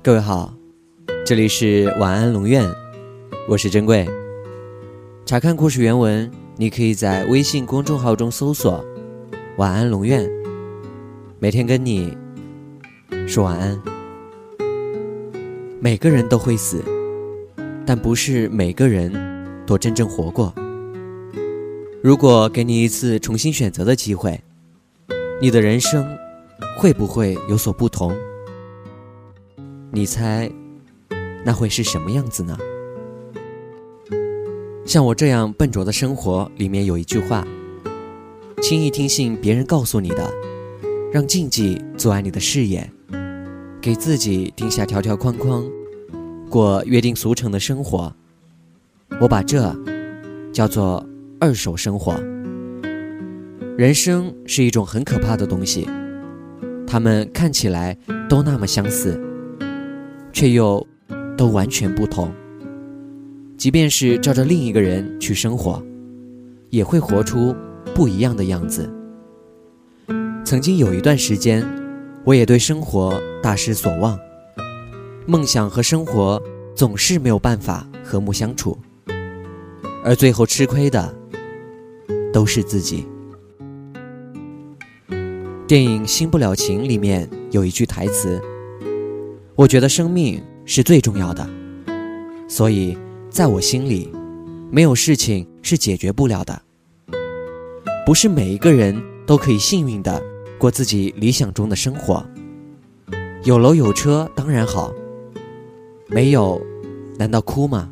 各位好，这里是晚安龙院，我是珍贵。查看故事原文，你可以在微信公众号中搜索“晚安龙院”，每天跟你说晚安。每个人都会死，但不是每个人都真正活过。如果给你一次重新选择的机会，你的人生会不会有所不同？你猜，那会是什么样子呢？像我这样笨拙的生活里面有一句话：轻易听信别人告诉你的，让禁忌阻碍你的视野，给自己定下条条框框，过约定俗成的生活。我把这叫做二手生活。人生是一种很可怕的东西，他们看起来都那么相似。却又都完全不同。即便是照着另一个人去生活，也会活出不一样的样子。曾经有一段时间，我也对生活大失所望，梦想和生活总是没有办法和睦相处，而最后吃亏的都是自己。电影《新不了情》里面有一句台词。我觉得生命是最重要的，所以在我心里，没有事情是解决不了的。不是每一个人都可以幸运的过自己理想中的生活。有楼有车当然好，没有，难道哭吗？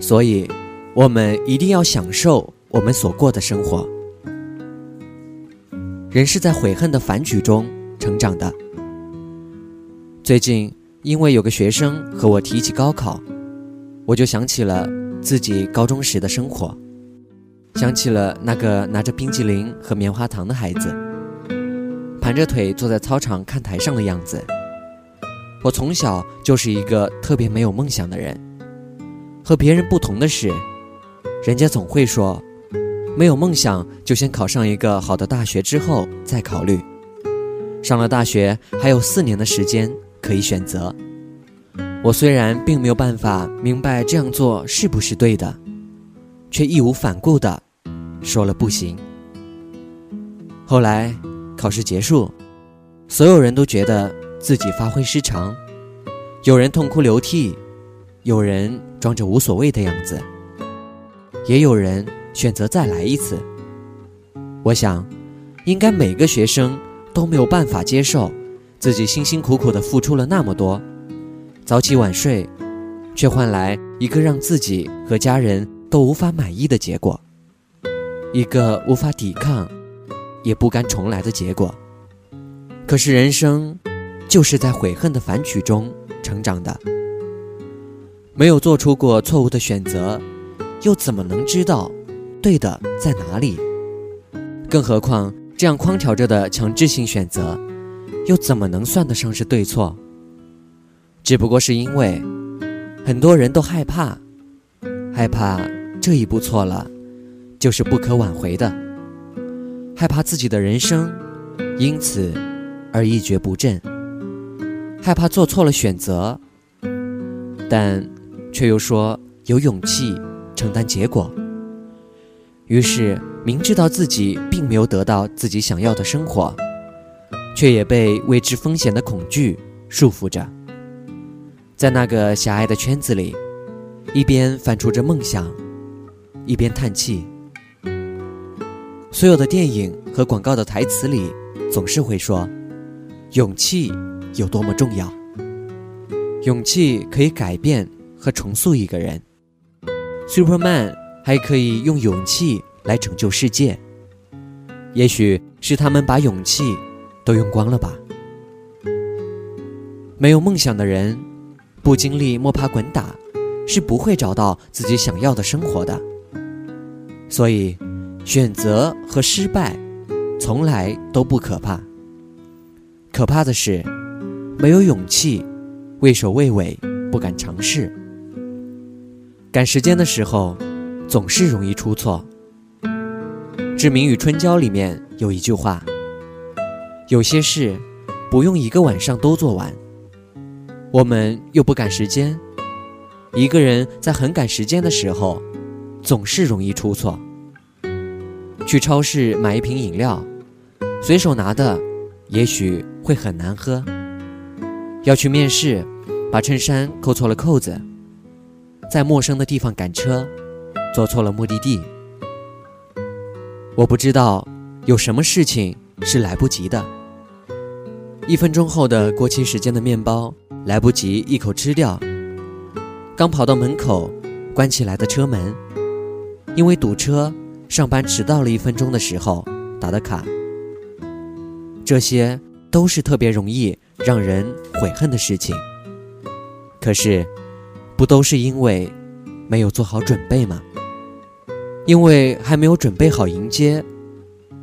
所以，我们一定要享受我们所过的生活。人是在悔恨的反举中成长的。最近，因为有个学生和我提起高考，我就想起了自己高中时的生活，想起了那个拿着冰激凌和棉花糖的孩子，盘着腿坐在操场看台上的样子。我从小就是一个特别没有梦想的人，和别人不同的是，人家总会说，没有梦想就先考上一个好的大学之后再考虑，上了大学还有四年的时间。可以选择。我虽然并没有办法明白这样做是不是对的，却义无反顾的说了不行。后来考试结束，所有人都觉得自己发挥失常，有人痛哭流涕，有人装着无所谓的样子，也有人选择再来一次。我想，应该每个学生都没有办法接受。自己辛辛苦苦的付出了那么多，早起晚睡，却换来一个让自己和家人都无法满意的结果，一个无法抵抗，也不甘重来的结果。可是人生，就是在悔恨的反曲中成长的。没有做出过错误的选择，又怎么能知道对的在哪里？更何况这样框条着的强制性选择。又怎么能算得上是对错？只不过是因为很多人都害怕，害怕这一步错了就是不可挽回的，害怕自己的人生因此而一蹶不振，害怕做错了选择，但却又说有勇气承担结果。于是明知道自己并没有得到自己想要的生活。却也被未知风险的恐惧束缚着，在那个狭隘的圈子里，一边反刍着梦想，一边叹气。所有的电影和广告的台词里，总是会说：“勇气有多么重要，勇气可以改变和重塑一个人。Superman 还可以用勇气来拯救世界。也许是他们把勇气。”都用光了吧？没有梦想的人，不经历摸爬滚打，是不会找到自己想要的生活的。所以，选择和失败，从来都不可怕。可怕的是，没有勇气，畏首畏尾，不敢尝试。赶时间的时候，总是容易出错。《志明与春娇》里面有一句话。有些事不用一个晚上都做完，我们又不赶时间，一个人在很赶时间的时候，总是容易出错。去超市买一瓶饮料，随手拿的，也许会很难喝。要去面试，把衬衫扣错了扣子，在陌生的地方赶车，坐错了目的地。我不知道有什么事情是来不及的。一分钟后的过期时间的面包。来不及一口吃掉，刚跑到门口，关起来的车门，因为堵车，上班迟到了一分钟的时候打的卡，这些都是特别容易让人悔恨的事情。可是，不都是因为没有做好准备吗？因为还没有准备好迎接，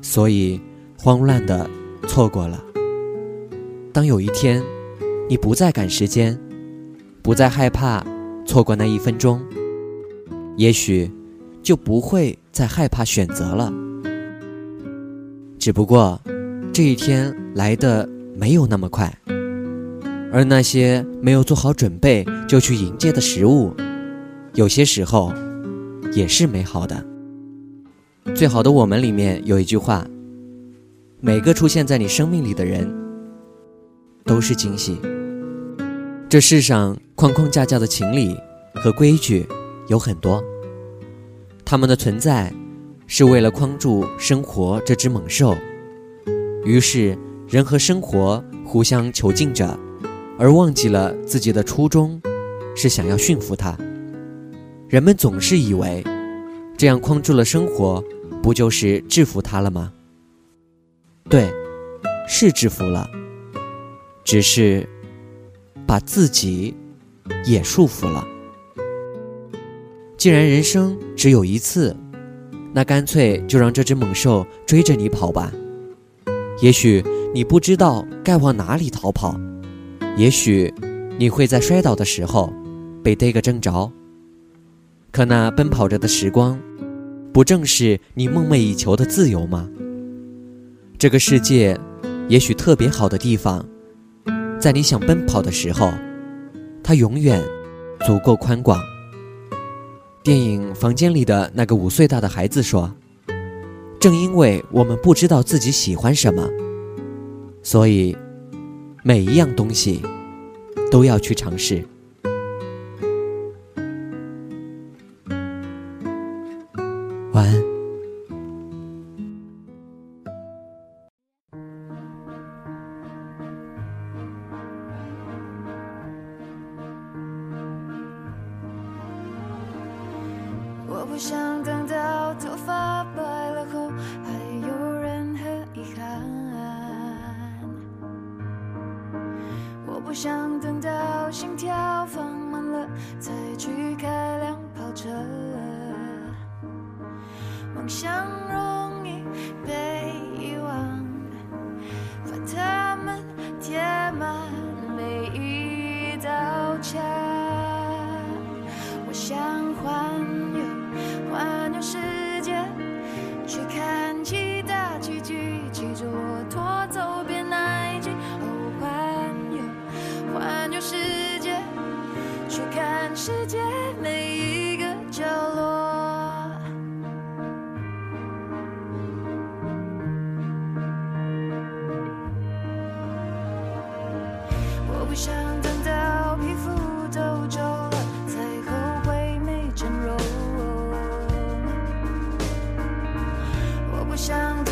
所以慌乱的错过了。当有一天。你不再赶时间，不再害怕错过那一分钟，也许就不会再害怕选择了。只不过这一天来的没有那么快，而那些没有做好准备就去迎接的食物，有些时候也是美好的。最好的我们里面有一句话：每个出现在你生命里的人都是惊喜。这世上框框架架的情理和规矩有很多，他们的存在是为了框住生活这只猛兽。于是人和生活互相囚禁着，而忘记了自己的初衷是想要驯服它。人们总是以为这样框住了生活，不就是制服它了吗？对，是制服了，只是。把自己也束缚了。既然人生只有一次，那干脆就让这只猛兽追着你跑吧。也许你不知道该往哪里逃跑，也许你会在摔倒的时候被逮个正着。可那奔跑着的时光，不正是你梦寐以求的自由吗？这个世界，也许特别好的地方。在你想奔跑的时候，它永远足够宽广。电影房间里的那个五岁大的孩子说：“正因为我们不知道自己喜欢什么，所以每一样东西都要去尝试。”我不想等到头发白了后还有任何遗憾，我不想等到心跳放慢了再去开辆跑车，梦想若世界每一个角落。我不想等到皮肤都皱了。想听到人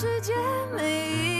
世界每一